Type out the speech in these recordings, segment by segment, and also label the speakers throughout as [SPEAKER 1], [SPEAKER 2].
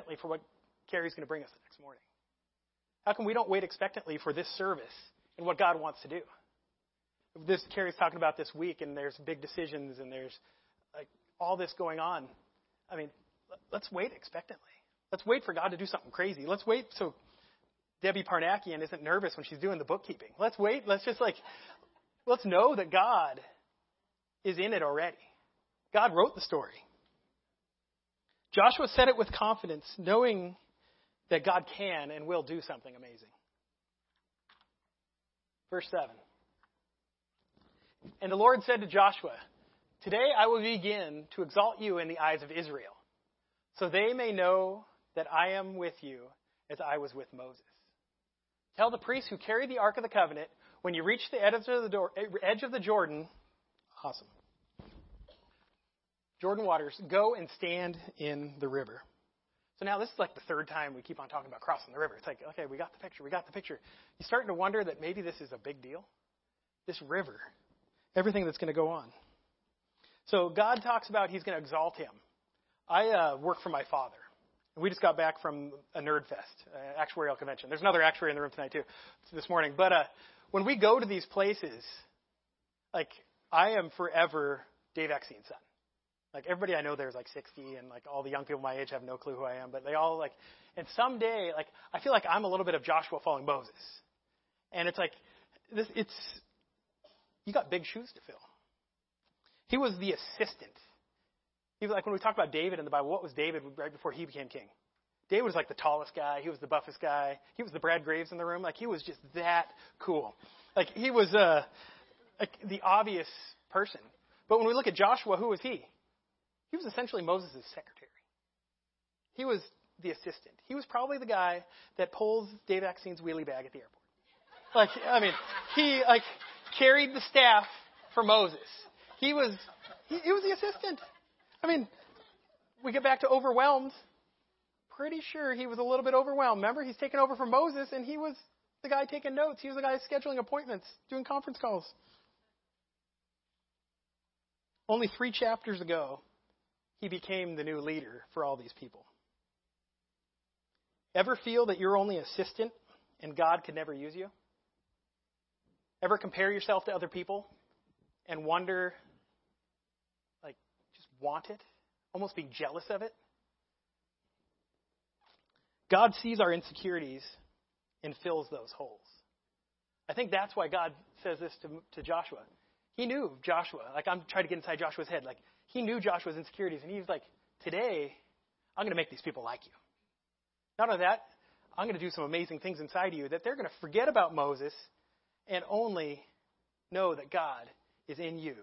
[SPEAKER 1] expectantly for what Carrie's going to bring us the next morning? How come we don't wait expectantly for this service and what God wants to do? This Carrie's talking about this week, and there's big decisions, and there's like all this going on. I mean, let's wait expectantly. Let's wait for God to do something crazy. Let's wait so Debbie Parnakian isn't nervous when she's doing the bookkeeping. Let's wait. Let's just like, let's know that God is in it already. God wrote the story. Joshua said it with confidence, knowing that God can and will do something amazing. Verse 7. And the Lord said to Joshua, Today I will begin to exalt you in the eyes of Israel, so they may know that I am with you as I was with Moses. Tell the priests who carry the Ark of the Covenant, when you reach the edge of the, door, edge of the Jordan, awesome. Jordan waters, go and stand in the river. So now this is like the third time we keep on talking about crossing the river. It's like, okay, we got the picture, we got the picture. You're starting to wonder that maybe this is a big deal. This river, everything that's going to go on. So God talks about He's going to exalt Him. I uh, work for my father. We just got back from a Nerd Fest, uh, actuarial convention. There's another actuary in the room tonight too, this morning. But uh, when we go to these places, like I am forever Dave Eckstein's son. Like everybody I know there is like 60, and like all the young people my age have no clue who I am. But they all like, and someday, like I feel like I'm a little bit of Joshua following Moses, and it's like this. It's you got big shoes to fill. He was the assistant. He was like when we talk about David in the Bible, what was David right before he became king? David was like the tallest guy. He was the buffest guy. He was the Brad Graves in the room. Like he was just that cool. Like he was uh, like the obvious person. But when we look at Joshua, who was he? He was essentially Moses' secretary. He was the assistant. He was probably the guy that pulls Dave Eckstein's wheelie bag at the airport. Like, I mean, he like carried the staff for Moses. He was he, he was the assistant. I mean, we get back to overwhelmed. Pretty sure he was a little bit overwhelmed. Remember, he's taken over from Moses, and he was the guy taking notes. He was the guy scheduling appointments, doing conference calls. Only three chapters ago, he became the new leader for all these people. Ever feel that you're only assistant and God could never use you? Ever compare yourself to other people and wonder, like, just want it? Almost be jealous of it? God sees our insecurities and fills those holes. I think that's why God says this to, to Joshua. He knew Joshua. Like, I'm trying to get inside Joshua's head. Like, he knew Joshua's insecurities, and he's like, Today, I'm going to make these people like you. Not only that, I'm going to do some amazing things inside of you that they're going to forget about Moses and only know that God is in you.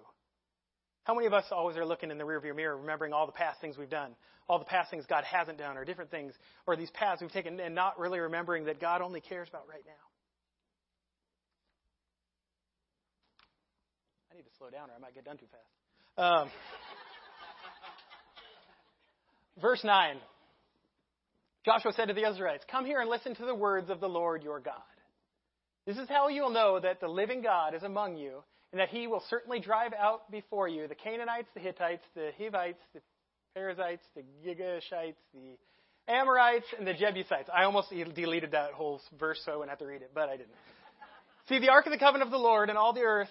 [SPEAKER 1] How many of us always are looking in the rearview mirror, remembering all the past things we've done, all the past things God hasn't done, or different things, or these paths we've taken, and not really remembering that God only cares about right now? I need to slow down, or I might get done too fast. Um, Verse 9 Joshua said to the Israelites, Come here and listen to the words of the Lord your God. This is how you will know that the living God is among you, and that he will certainly drive out before you the Canaanites, the Hittites, the Hivites, the Perizzites, the Girgashites, the Amorites, and the Jebusites. I almost deleted that whole verse so I wouldn't have to read it, but I didn't. See, the ark of the covenant of the Lord and all the earth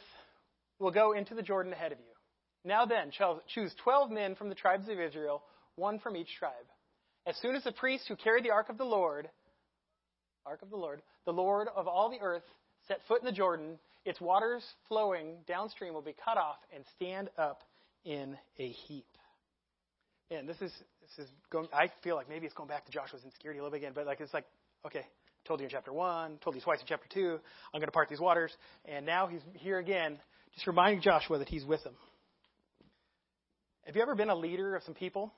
[SPEAKER 1] will go into the Jordan ahead of you. Now then, choose twelve men from the tribes of Israel one from each tribe. As soon as the priest who carried the ark of the Lord, ark of the Lord, the Lord of all the earth, set foot in the Jordan, its waters flowing downstream will be cut off and stand up in a heap. And this is this is going. I feel like maybe it's going back to Joshua's insecurity a little bit again, but like it's like okay, told you in chapter one, told you twice in chapter two. I'm going to part these waters, and now he's here again, just reminding Joshua that he's with him. Have you ever been a leader of some people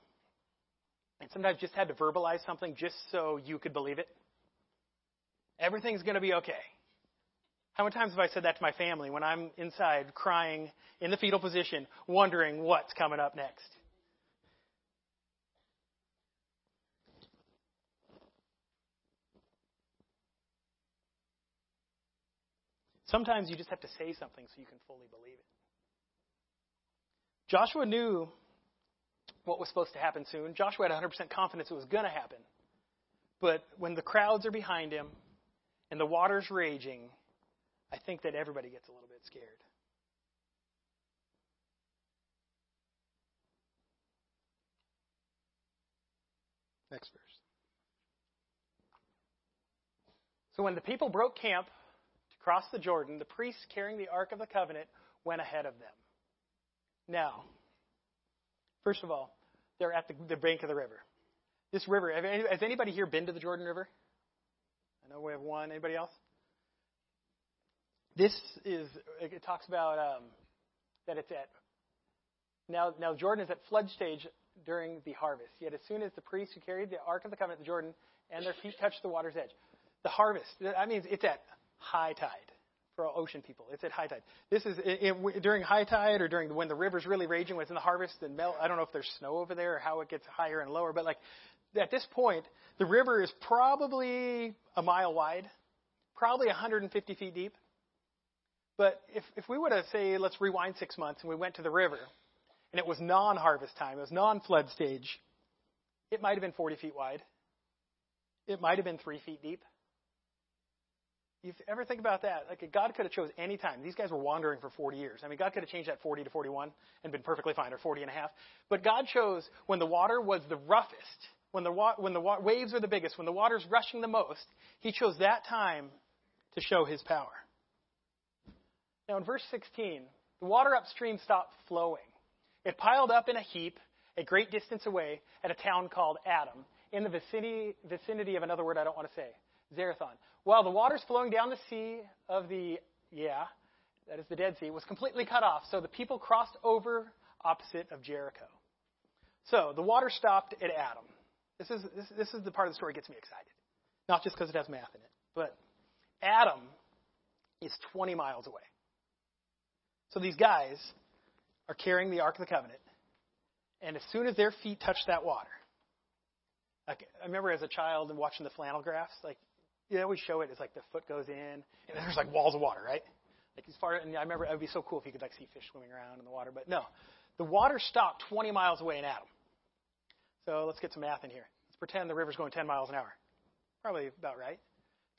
[SPEAKER 1] and sometimes just had to verbalize something just so you could believe it. Everything's going to be okay. How many times have I said that to my family when I'm inside crying in the fetal position, wondering what's coming up next? Sometimes you just have to say something so you can fully believe it. Joshua knew what was supposed to happen soon. Joshua had 100% confidence it was going to happen. But when the crowds are behind him and the water's raging, I think that everybody gets a little bit scared. Next verse. So when the people broke camp to cross the Jordan, the priests carrying the Ark of the Covenant went ahead of them. Now, first of all, they're at the, the bank of the river. This river, has anybody here been to the Jordan River? I know we have one. Anybody else? This is, it talks about um, that it's at, now, now Jordan is at flood stage during the harvest. Yet as soon as the priests who carried the Ark of the Covenant, the Jordan, and their feet touched the water's edge, the harvest, that means it's at high tide for ocean people. It's at high tide. This is it, it, during high tide or during when the river's really raging, when it's in the harvest and melt. I don't know if there's snow over there or how it gets higher and lower, but like at this point, the river is probably a mile wide, probably 150 feet deep. But if, if we were to say, let's rewind six months and we went to the river, and it was non harvest time, it was non flood stage, it might have been 40 feet wide. It might have been three feet deep. You ever think about that? Like God could have chose any time. These guys were wandering for 40 years. I mean, God could have changed that 40 to 41 and been perfectly fine, or 40 and a half. But God chose when the water was the roughest, when the, wa- when the wa- waves are the biggest, when the water's rushing the most. He chose that time to show His power. Now, in verse 16, the water upstream stopped flowing. It piled up in a heap a great distance away at a town called Adam, in the vicinity, vicinity of another word I don't want to say, Zarethan. While the waters flowing down the sea of the, yeah, that is the Dead Sea, was completely cut off, so the people crossed over opposite of Jericho. So the water stopped at Adam. This is, this, this is the part of the story that gets me excited. Not just because it has math in it, but Adam is 20 miles away. So these guys are carrying the Ark of the Covenant, and as soon as their feet touch that water, like I remember as a child and watching the flannel graphs, like they always show it as like the foot goes in, and there's like walls of water, right? Like as far, and I remember it would be so cool if you could like see fish swimming around in the water, but no, the water stopped 20 miles away in Adam. So let's get some math in here. Let's pretend the river's going 10 miles an hour. Probably about right.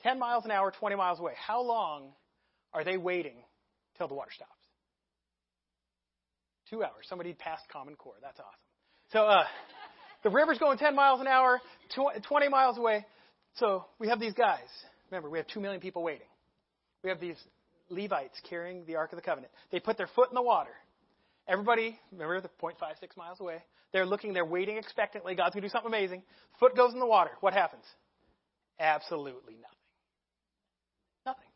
[SPEAKER 1] 10 miles an hour, 20 miles away. How long are they waiting till the water stops? Two hours. Somebody passed Common Core. That's awesome. So uh, the river's going 10 miles an hour, 20 miles away. So we have these guys. Remember, we have 2 million people waiting. We have these Levites carrying the Ark of the Covenant. They put their foot in the water. Everybody, remember, the 0.56 miles away. They're looking, they're waiting expectantly. God's going to do something amazing. Foot goes in the water. What happens? Absolutely nothing. Nothing.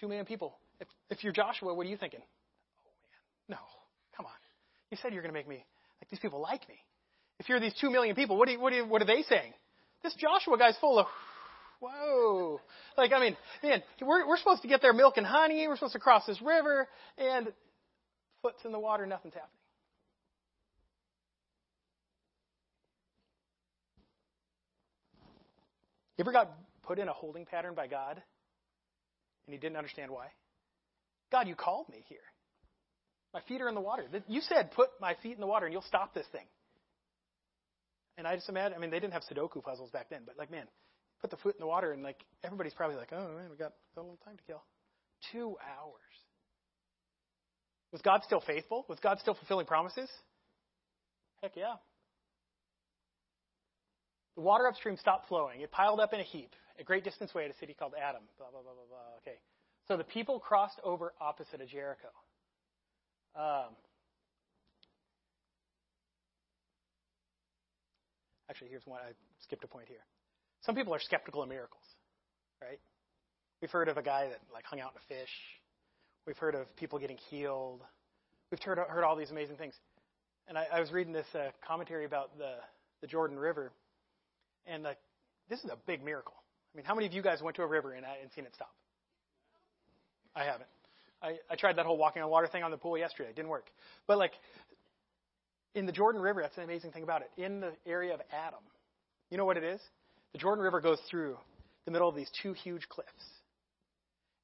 [SPEAKER 1] Two million people. If, if you're Joshua, what are you thinking? Oh, man. No. Come on. You said you're going to make me, like, these people like me. If you're these two million people, what, you, what, you, what are they saying? This Joshua guy's full of, whoa. Like, I mean, man, we're, we're supposed to get there milk and honey. We're supposed to cross this river, and foot's in the water, nothing's happening. You ever got put in a holding pattern by God and you didn't understand why? God, you called me here. My feet are in the water. You said, put my feet in the water and you'll stop this thing. And I just imagine, I mean, they didn't have Sudoku puzzles back then, but like, man, put the foot in the water and like, everybody's probably like, oh, man, we got a little time to kill. Two hours. Was God still faithful? Was God still fulfilling promises? Heck yeah. The water upstream stopped flowing. It piled up in a heap, a great distance away at a city called Adam. Blah, blah, blah, blah, blah. Okay. So the people crossed over opposite of Jericho. Um, Actually, here's one. I skipped a point here. Some people are skeptical of miracles, right? We've heard of a guy that like hung out in a fish. We've heard of people getting healed. We've heard, heard all these amazing things. And I, I was reading this uh, commentary about the, the Jordan River, and uh, this is a big miracle. I mean, how many of you guys went to a river and, uh, and seen it stop? I haven't. I, I tried that whole walking on water thing on the pool yesterday. It didn't work. But like in the Jordan River, that's an amazing thing about it. In the area of Adam, you know what it is? The Jordan River goes through the middle of these two huge cliffs.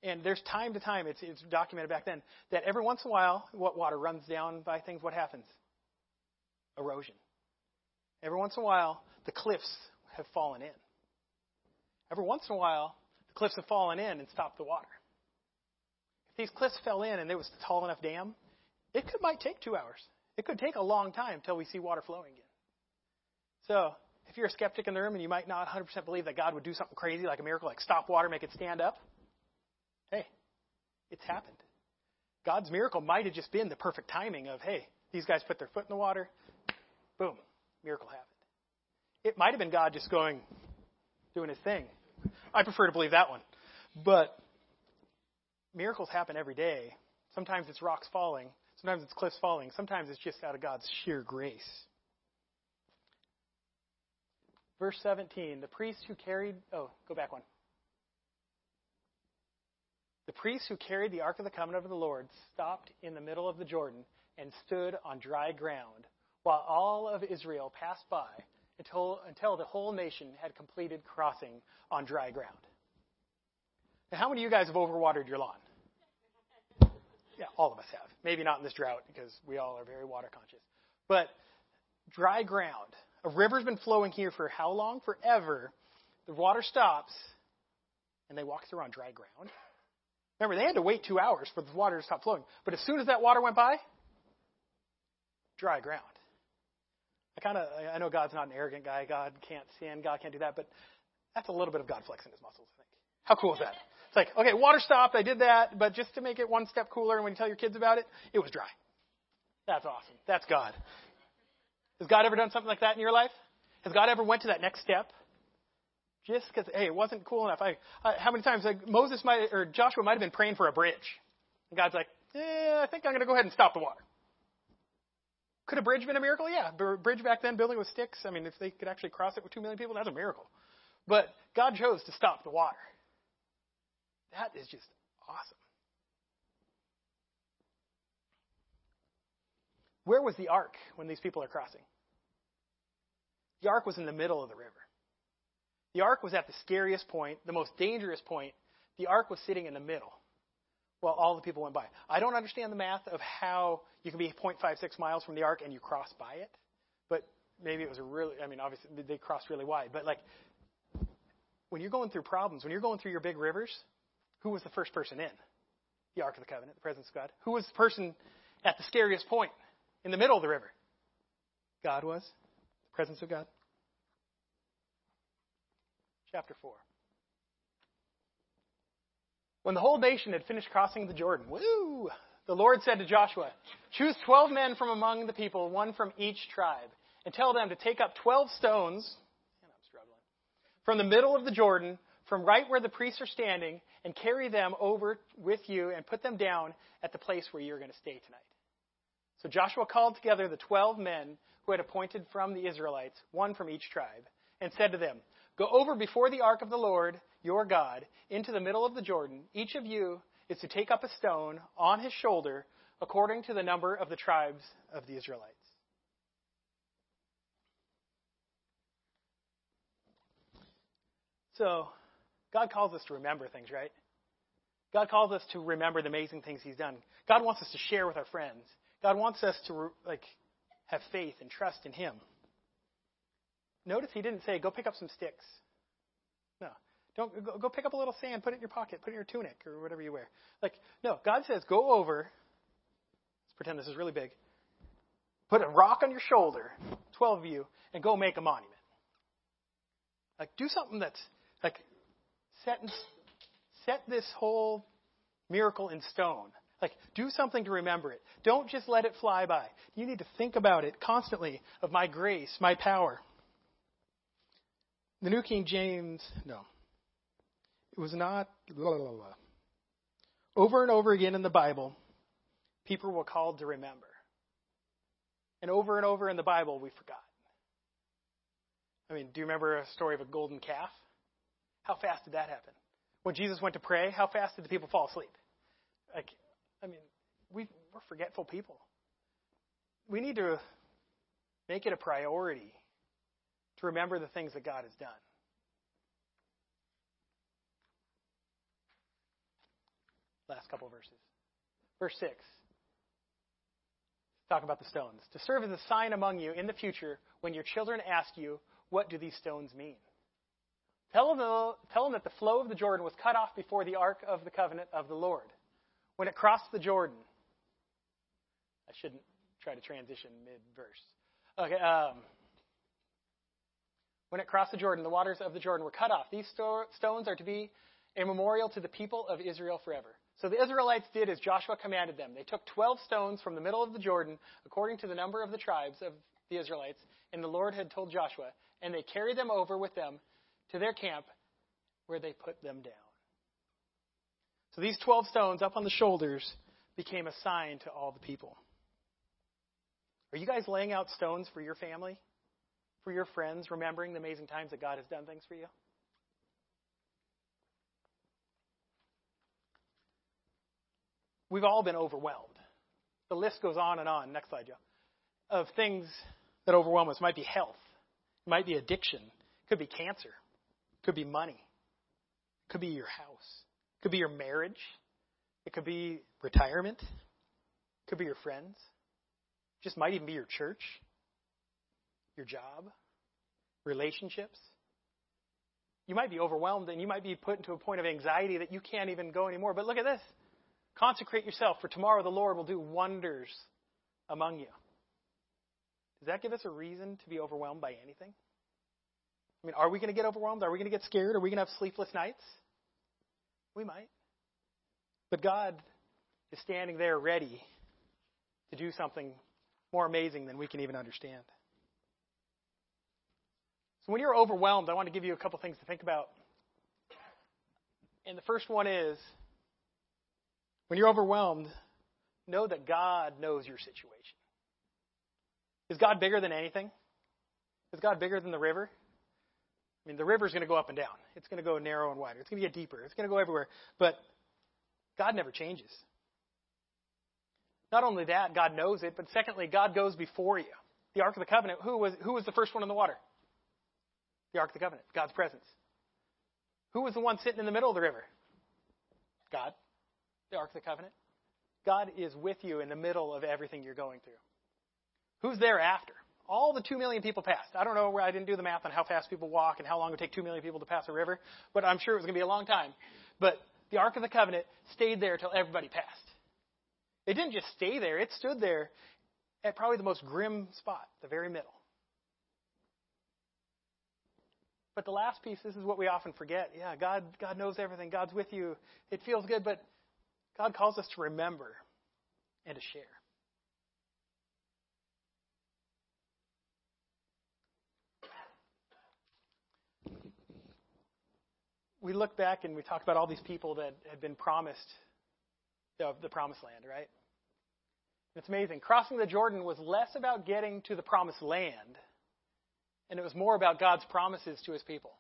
[SPEAKER 1] And there's time to time, it's, it's documented back then, that every once in a while, what water runs down by things, what happens? Erosion. Every once in a while, the cliffs have fallen in. Every once in a while, the cliffs have fallen in and stopped the water. If these cliffs fell in and there was a tall enough dam, it could, might take two hours. It could take a long time until we see water flowing again. So, if you're a skeptic in the room and you might not 100% believe that God would do something crazy like a miracle, like stop water, make it stand up, hey, it's happened. God's miracle might have just been the perfect timing of, hey, these guys put their foot in the water, boom, miracle happened. It might have been God just going, doing his thing. I prefer to believe that one. But miracles happen every day. Sometimes it's rocks falling, sometimes it's cliffs falling, sometimes it's just out of God's sheer grace. Verse 17 the priests who carried, oh, go back one. The priests who carried the Ark of the Covenant of the Lord stopped in the middle of the Jordan and stood on dry ground while all of Israel passed by until, until the whole nation had completed crossing on dry ground. Now, how many of you guys have overwatered your lawn? All of us have. Maybe not in this drought because we all are very water conscious. But dry ground. A river's been flowing here for how long? Forever. The water stops and they walk through on dry ground. Remember, they had to wait two hours for the water to stop flowing. But as soon as that water went by, dry ground. I kind of, I know God's not an arrogant guy. God can't sin. God can't do that. But that's a little bit of God flexing his muscles, I think. How cool is that? It's like, okay, water stopped. I did that. But just to make it one step cooler, and when you tell your kids about it, it was dry. That's awesome. That's God. Has God ever done something like that in your life? Has God ever went to that next step? Just because, hey, it wasn't cool enough. I, I, how many times like Moses might or Joshua might have been praying for a bridge, and God's like, eh, I think I'm going to go ahead and stop the water. Could a bridge been a miracle? Yeah, a bridge back then, building with sticks. I mean, if they could actually cross it with two million people, that's a miracle. But God chose to stop the water. That is just awesome. Where was the ark when these people are crossing? The ark was in the middle of the river. The ark was at the scariest point, the most dangerous point. The ark was sitting in the middle while all the people went by. I don't understand the math of how you can be 0.56 miles from the ark and you cross by it, but maybe it was a really, I mean, obviously they crossed really wide, but like when you're going through problems, when you're going through your big rivers, who was the first person in? The Ark of the Covenant, the presence of God. Who was the person at the scariest point in the middle of the river? God was. The presence of God. Chapter 4. When the whole nation had finished crossing the Jordan, woo! The Lord said to Joshua, Choose twelve men from among the people, one from each tribe, and tell them to take up twelve stones, from the middle of the Jordan, from right where the priests are standing, and carry them over with you and put them down at the place where you're going to stay tonight. So Joshua called together the twelve men who had appointed from the Israelites, one from each tribe, and said to them, Go over before the ark of the Lord your God into the middle of the Jordan. Each of you is to take up a stone on his shoulder according to the number of the tribes of the Israelites. So, God calls us to remember things, right? God calls us to remember the amazing things He's done. God wants us to share with our friends. God wants us to like have faith and trust in Him. Notice He didn't say, "Go pick up some sticks." No, don't go, go pick up a little sand, put it in your pocket, put it in your tunic or whatever you wear. Like, no, God says, go over. Let's pretend this is really big. Put a rock on your shoulder, 12 of you, and go make a monument. Like, do something that's, like, set, in, set this whole miracle in stone. Like, do something to remember it. Don't just let it fly by. You need to think about it constantly of my grace, my power. The New King James, no. It was not. Blah, blah, blah. Over and over again in the Bible, people were called to remember. And over and over in the Bible, we forgot. I mean, do you remember a story of a golden calf? How fast did that happen? When Jesus went to pray, how fast did the people fall asleep? Like, I mean, we, we're forgetful people. We need to make it a priority to remember the things that God has done. Last couple verses. Verse 6. Talk about the stones. To serve as a sign among you in the future when your children ask you, what do these stones mean? Tell them, tell them that the flow of the Jordan was cut off before the ark of the covenant of the Lord. When it crossed the Jordan, I shouldn't try to transition mid verse. Okay, um, when it crossed the Jordan, the waters of the Jordan were cut off. These sto- stones are to be a memorial to the people of Israel forever. So the Israelites did as Joshua commanded them. They took 12 stones from the middle of the Jordan, according to the number of the tribes of the Israelites, and the Lord had told Joshua, and they carried them over with them to their camp where they put them down. So these 12 stones up on the shoulders became a sign to all the people. Are you guys laying out stones for your family, for your friends, remembering the amazing times that God has done things for you? We've all been overwhelmed. The list goes on and on. Next slide, Joe. Of things that overwhelm us. It might be health. It might be addiction. It could be cancer. Could be money. It could be your house. It could be your marriage. It could be retirement. It could be your friends. Just might even be your church, your job, relationships. You might be overwhelmed and you might be put into a point of anxiety that you can't even go anymore. But look at this. Consecrate yourself, for tomorrow the Lord will do wonders among you. Does that give us a reason to be overwhelmed by anything? I mean, are we going to get overwhelmed? Are we going to get scared? Are we going to have sleepless nights? We might. But God is standing there ready to do something more amazing than we can even understand. So when you're overwhelmed, I want to give you a couple things to think about. And the first one is when you're overwhelmed, know that God knows your situation. Is God bigger than anything? Is God bigger than the river? I mean, the river's going to go up and down. It's going to go narrow and wider. It's going to get deeper. It's going to go everywhere. But God never changes. Not only that, God knows it, but secondly, God goes before you. The Ark of the Covenant, who was, who was the first one in the water? The Ark of the Covenant, God's presence. Who was the one sitting in the middle of the river? God the Ark of the Covenant? God is with you in the middle of everything you're going through. Who's there after? All the 2 million people passed. I don't know where I didn't do the math on how fast people walk and how long it would take 2 million people to pass a river, but I'm sure it was going to be a long time. But the Ark of the Covenant stayed there till everybody passed. It didn't just stay there, it stood there at probably the most grim spot, the very middle. But the last piece, this is what we often forget. Yeah, God, God knows everything. God's with you. It feels good, but God calls us to remember and to share. We look back and we talk about all these people that had been promised the, the promised land, right? It's amazing. Crossing the Jordan was less about getting to the promised land, and it was more about God's promises to his people.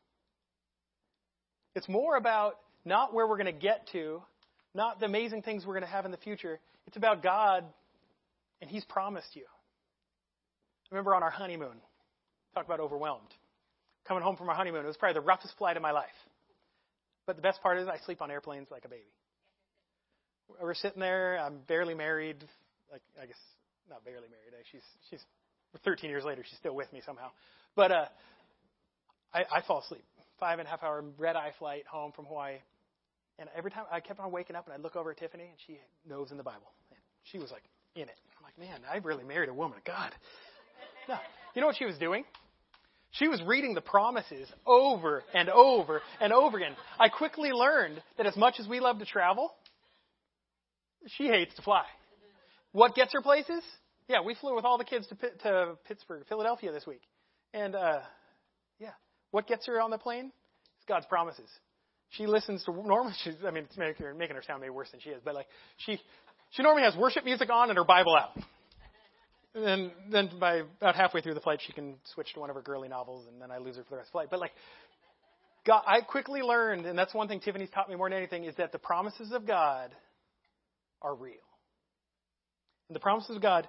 [SPEAKER 1] It's more about not where we're going to get to, not the amazing things we're going to have in the future. It's about God, and He's promised you. Remember on our honeymoon, talk about overwhelmed. Coming home from our honeymoon, it was probably the roughest flight of my life. But the best part is I sleep on airplanes like a baby. We're sitting there. I'm barely married. Like I guess not barely married. She's she's 13 years later. She's still with me somehow. But uh, I, I fall asleep. Five and a half hour red eye flight home from Hawaii. And every time I kept on waking up and I'd look over at Tiffany and she knows in the Bible. And she was like in it. I'm like, man, I really married a woman of God. No. You know what she was doing? She was reading the promises over and over and over again. I quickly learned that as much as we love to travel, she hates to fly. What gets her places? Yeah, we flew with all the kids to, to Pittsburgh, Philadelphia this week. And, uh, yeah, what gets her on the plane? It's God's promises. She listens to normally. She's, I mean, it's making her, making her sound maybe worse than she is, but like she, she normally has worship music on and her Bible out. And then, then by about halfway through the flight, she can switch to one of her girly novels, and then I lose her for the rest of the flight. But like, God, I quickly learned, and that's one thing Tiffany's taught me more than anything, is that the promises of God are real. And the promises of God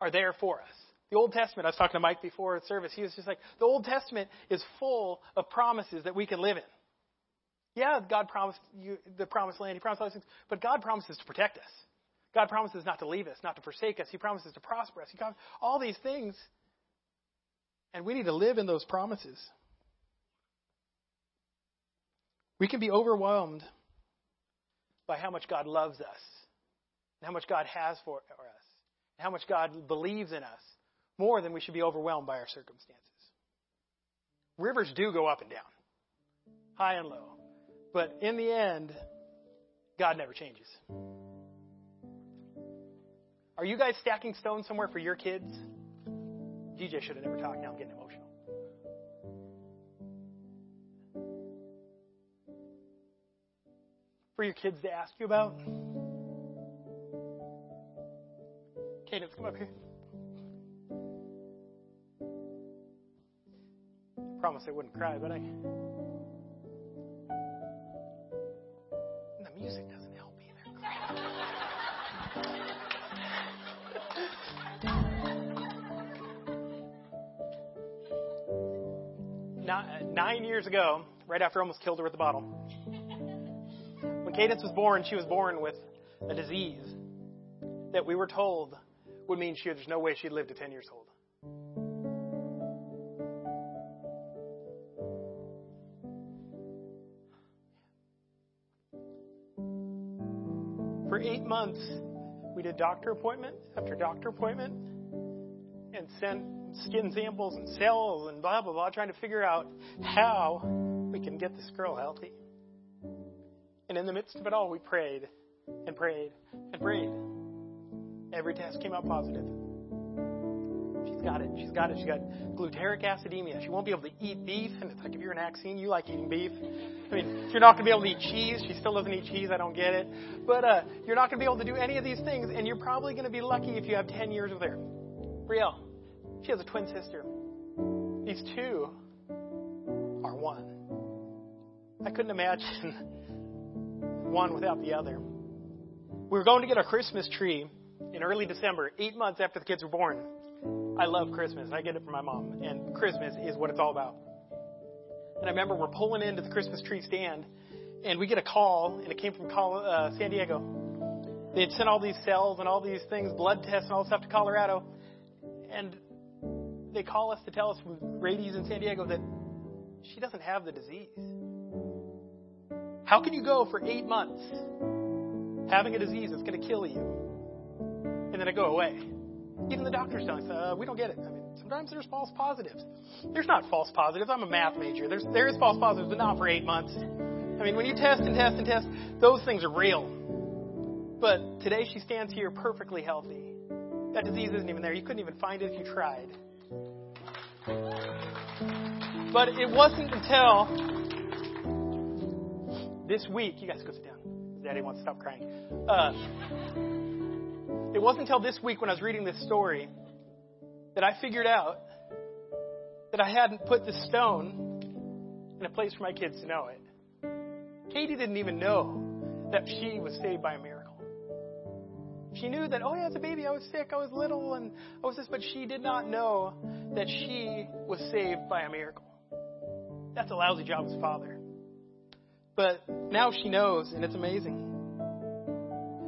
[SPEAKER 1] are there for us. The Old Testament, I was talking to Mike before service, he was just like, the Old Testament is full of promises that we can live in. Yeah, God promised you the promised land. He promised all these things. But God promises to protect us. God promises not to leave us, not to forsake us. He promises to prosper us. He promises all these things. And we need to live in those promises. We can be overwhelmed by how much God loves us, and how much God has for us, and how much God believes in us, more than we should be overwhelmed by our circumstances. Rivers do go up and down, high and low. But in the end, God never changes. Are you guys stacking stones somewhere for your kids? DJ should have never talked. Now I'm getting emotional. For your kids to ask you about? Cadence, come up here. I promised I wouldn't cry, but I. Nine years ago, right after I almost killed her with the bottle, when Cadence was born, she was born with a disease that we were told would mean she, there's no way she'd live to 10 years old. For eight months, we did doctor appointment after doctor appointment and sent skin samples and cells and blah, blah, blah, trying to figure out how we can get this girl healthy. And in the midst of it all, we prayed and prayed and prayed. Every test came out positive. She's got it. She's got it. She's got glutaric acidemia. She won't be able to eat beef. And it's like if you're an Axine, you like eating beef. I mean, you're not going to be able to eat cheese. She still doesn't eat cheese. I don't get it. But uh, you're not going to be able to do any of these things. And you're probably going to be lucky if you have 10 years with her. Brielle, she has a twin sister. These two are one. I couldn't imagine one without the other. We were going to get our Christmas tree in early December, eight months after the kids were born. I love Christmas. I get it from my mom, and Christmas is what it's all about. And I remember we're pulling into the Christmas tree stand, and we get a call, and it came from uh, San Diego. They had sent all these cells and all these things, blood tests and all this stuff to Colorado, and they call us to tell us from Rady's in San Diego that she doesn't have the disease. How can you go for eight months having a disease that's going to kill you, and then it go away? Even the doctors tell us, uh, we don't get it. I mean, sometimes there's false positives. There's not false positives. I'm a math major. There's there is false positives, but not for eight months. I mean, when you test and test and test, those things are real. But today she stands here perfectly healthy. That disease isn't even there. You couldn't even find it if you tried. But it wasn't until this week. You guys go sit down. Daddy wants to stop crying. Uh, it wasn't until this week when I was reading this story that I figured out that I hadn't put the stone in a place for my kids to know it. Katie didn't even know that she was saved by a miracle. She knew that, oh yeah, as a baby I was sick, I was little, and I was this, but she did not know that she was saved by a miracle. That's a lousy job as a father. But now she knows, and it's amazing.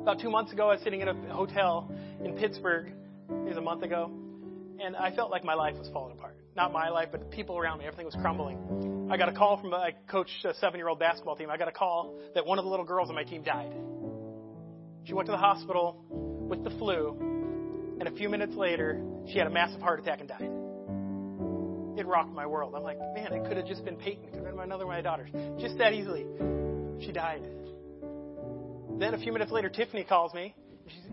[SPEAKER 1] About two months ago, I was sitting in a hotel in Pittsburgh. It was a month ago. And I felt like my life was falling apart. Not my life, but the people around me. Everything was crumbling. I got a call from, I coach a seven year old basketball team. I got a call that one of the little girls on my team died. She went to the hospital with the flu, and a few minutes later, she had a massive heart attack and died. It rocked my world. I'm like, man, it could have just been Peyton. It could have been another one of my daughters. Just that easily. She died. Then a few minutes later, Tiffany calls me.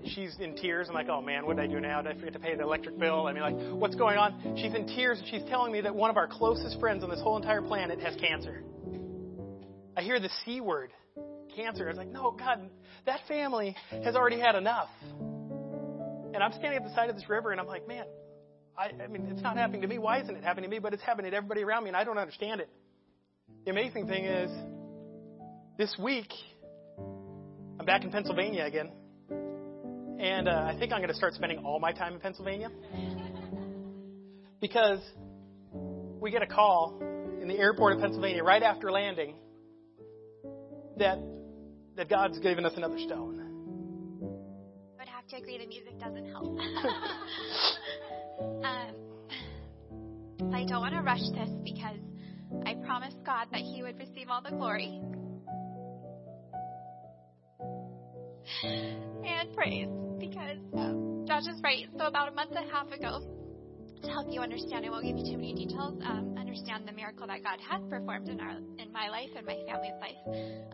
[SPEAKER 1] She's, she's in tears. I'm like, oh man, what did I do now? Did I forget to pay the electric bill? I mean, like, what's going on? She's in tears and she's telling me that one of our closest friends on this whole entire planet has cancer. I hear the C word, cancer. I was like, no, God, that family has already had enough. And I'm standing at the side of this river and I'm like, man, I, I mean, it's not happening to me. Why isn't it happening to me? But it's happening to everybody around me and I don't understand it. The amazing thing is, this week, I'm back in Pennsylvania again. And uh, I think I'm going to start spending all my time in Pennsylvania. Because we get a call in the airport of Pennsylvania right after landing that, that God's given us another stone.
[SPEAKER 2] I would have to agree the music doesn't help. um, I don't want to rush this because I promised God that He would receive all the glory. And praise because um, Josh is right. So, about a month and a half ago, to help you understand, I won't give you too many details. Um, understand the miracle that God has performed in our in my life and my family's life.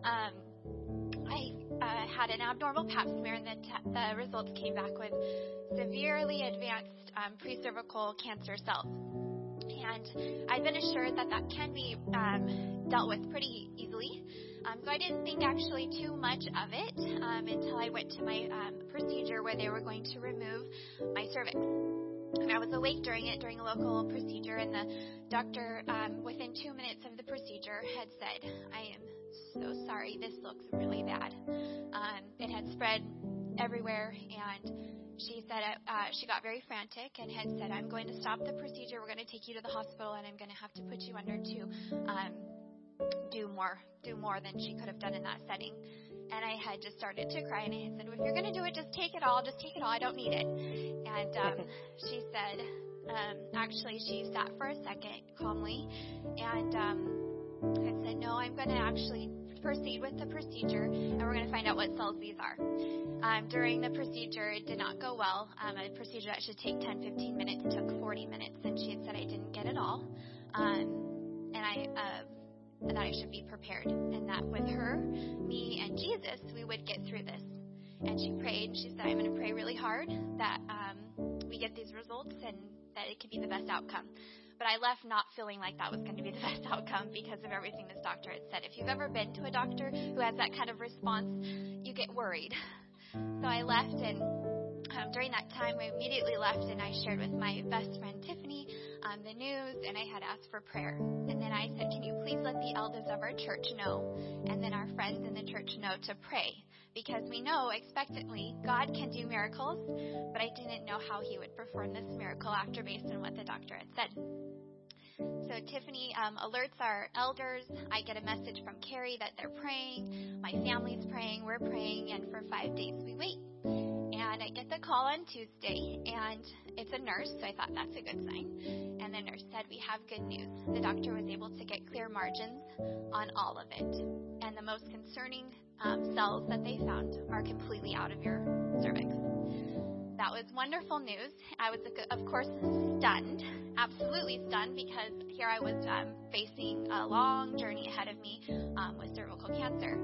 [SPEAKER 2] Um, I uh, had an abnormal Pap smear, and the, t- the results came back with severely advanced um, pre-cervical cancer cells. And I've been assured that that can be um, dealt with pretty easily. Um, so I didn't think actually too much of it um, until I went to my um, procedure where they were going to remove my cervix. And I was awake during it, during a local procedure, and the doctor, um, within two minutes of the procedure, had said, I am so sorry, this looks really bad. Um, it had spread everywhere, and she said uh, she got very frantic and had said, I'm going to stop the procedure, we're going to take you to the hospital, and I'm going to have to put you under to um, do more, do more than she could have done in that setting. And I had just started to cry, and I had said, well, "If you're going to do it, just take it all. Just take it all. I don't need it." And um, she said, um, actually, she sat for a second calmly, and um, I said, "No, I'm going to actually proceed with the procedure, and we're going to find out what cells these are." Um, during the procedure, it did not go well. Um, a procedure that should take 10, 15 minutes took 40 minutes, and she had said I didn't get it all, um, and I. Uh, that I should be prepared, and that with her, me, and Jesus, we would get through this. And she prayed, and she said, I'm going to pray really hard that um, we get these results and that it could be the best outcome. But I left not feeling like that was going to be the best outcome because of everything this doctor had said. If you've ever been to a doctor who has that kind of response, you get worried. So I left, and um, during that time, I immediately left and I shared with my best friend Tiffany um, the news, and I had asked for prayer. And then I said, Can you please let the elders of our church know, and then our friends in the church know to pray? Because we know expectantly God can do miracles, but I didn't know how He would perform this miracle after based on what the doctor had said. So Tiffany um, alerts our elders. I get a message from Carrie that they're praying. My family's praying. We're praying, and for five days we wait. And I get the call on Tuesday, and it's a nurse, so I thought that's a good sign. And the nurse said, We have good news. The doctor was able to get clear margins on all of it. And the most concerning um, cells that they found are completely out of your cervix. That was wonderful news. I was, of course, stunned, absolutely stunned, because here I was um, facing a long journey ahead of me um, with cervical cancer.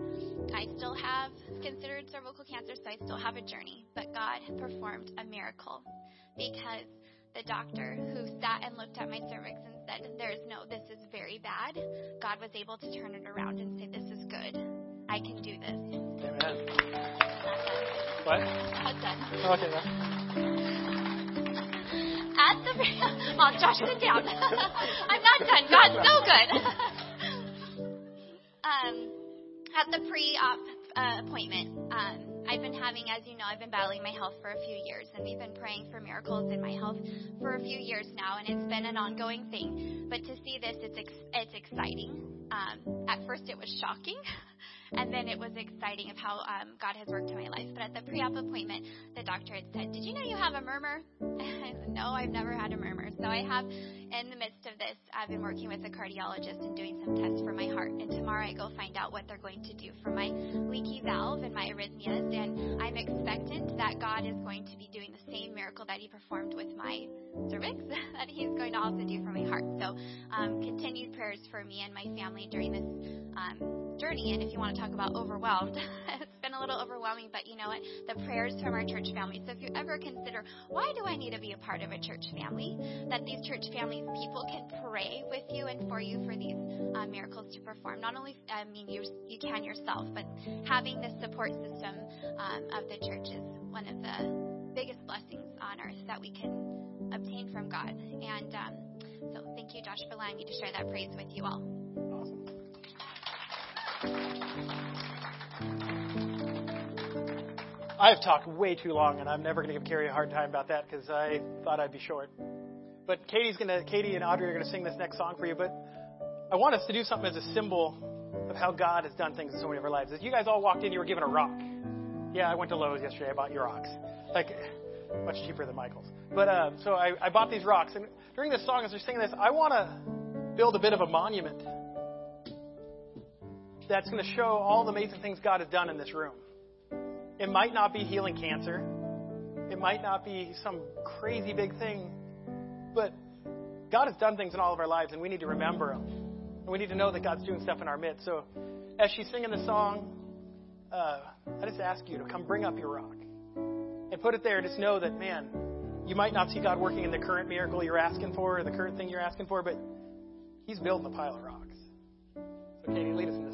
[SPEAKER 2] I still have considered cervical cancer, so I still have a journey. But God performed a miracle because the doctor who sat and looked at my cervix and said, There's no, this is very bad, God was able to turn it around and say, This is good. I can do this.
[SPEAKER 1] Amen. What?
[SPEAKER 2] That's done.
[SPEAKER 1] Okay. no.
[SPEAKER 2] At the well, Josh, sit down. I'm not done. God's so good. um, at the pre-op uh, appointment, um, I've been having, as you know, I've been battling my health for a few years, and we've been praying for miracles in my health for a few years now, and it's been an ongoing thing. But to see this, it's ex- it's exciting. Um, at first, it was shocking. And then it was exciting of how um, God has worked in my life. But at the pre-op appointment, the doctor had said, "Did you know you have a murmur?" I said, "No, I've never had a murmur." So I have, in the midst of this, I've been working with a cardiologist and doing some tests for my heart. And tomorrow I go find out what they're going to do for my leaky valve and my arrhythmias. And I'm expectant that God is going to be doing the same miracle that He performed with my cervix that He's going to also do for my heart. So um, continued prayers for me and my family during this um, journey. And if you want to talk about overwhelmed, it's been a little overwhelming, but you know what? The prayers from our church family. So if you ever consider, why do I need to be a part of a church family? That these church families, people can pray with you and for you for these uh, miracles to perform. Not only, I mean, you, you can yourself, but having this support system um, of the church is one of the biggest blessings on earth that we can obtain from God. And um, so thank you, Josh, for allowing me to share that praise with you all.
[SPEAKER 1] I've talked way too long, and I'm never going to give Carrie a hard time about that because I thought I'd be short. But Katie's gonna, Katie and Audrey are going to sing this next song for you. But I want us to do something as a symbol of how God has done things in so many of our lives. As you guys all walked in, you were given a rock. Yeah, I went to Lowe's yesterday. I bought your rocks, like much cheaper than Michael's. But uh, so I, I bought these rocks, and
[SPEAKER 3] during this song, as they're singing this, I want to build a bit of a monument that's going to show all the amazing things God has done in this room. It might not be healing cancer, it might not be some crazy big thing, but God has done things in all of our lives, and we need to remember them. And we need to know that God's doing stuff in our midst. So, as she's singing the song, uh, I just ask you to come bring up your rock and put it there. Just know that, man, you might not see God working in the current miracle you're asking for or the current thing you're asking for, but He's building a pile of rocks. So, Katie, lead us in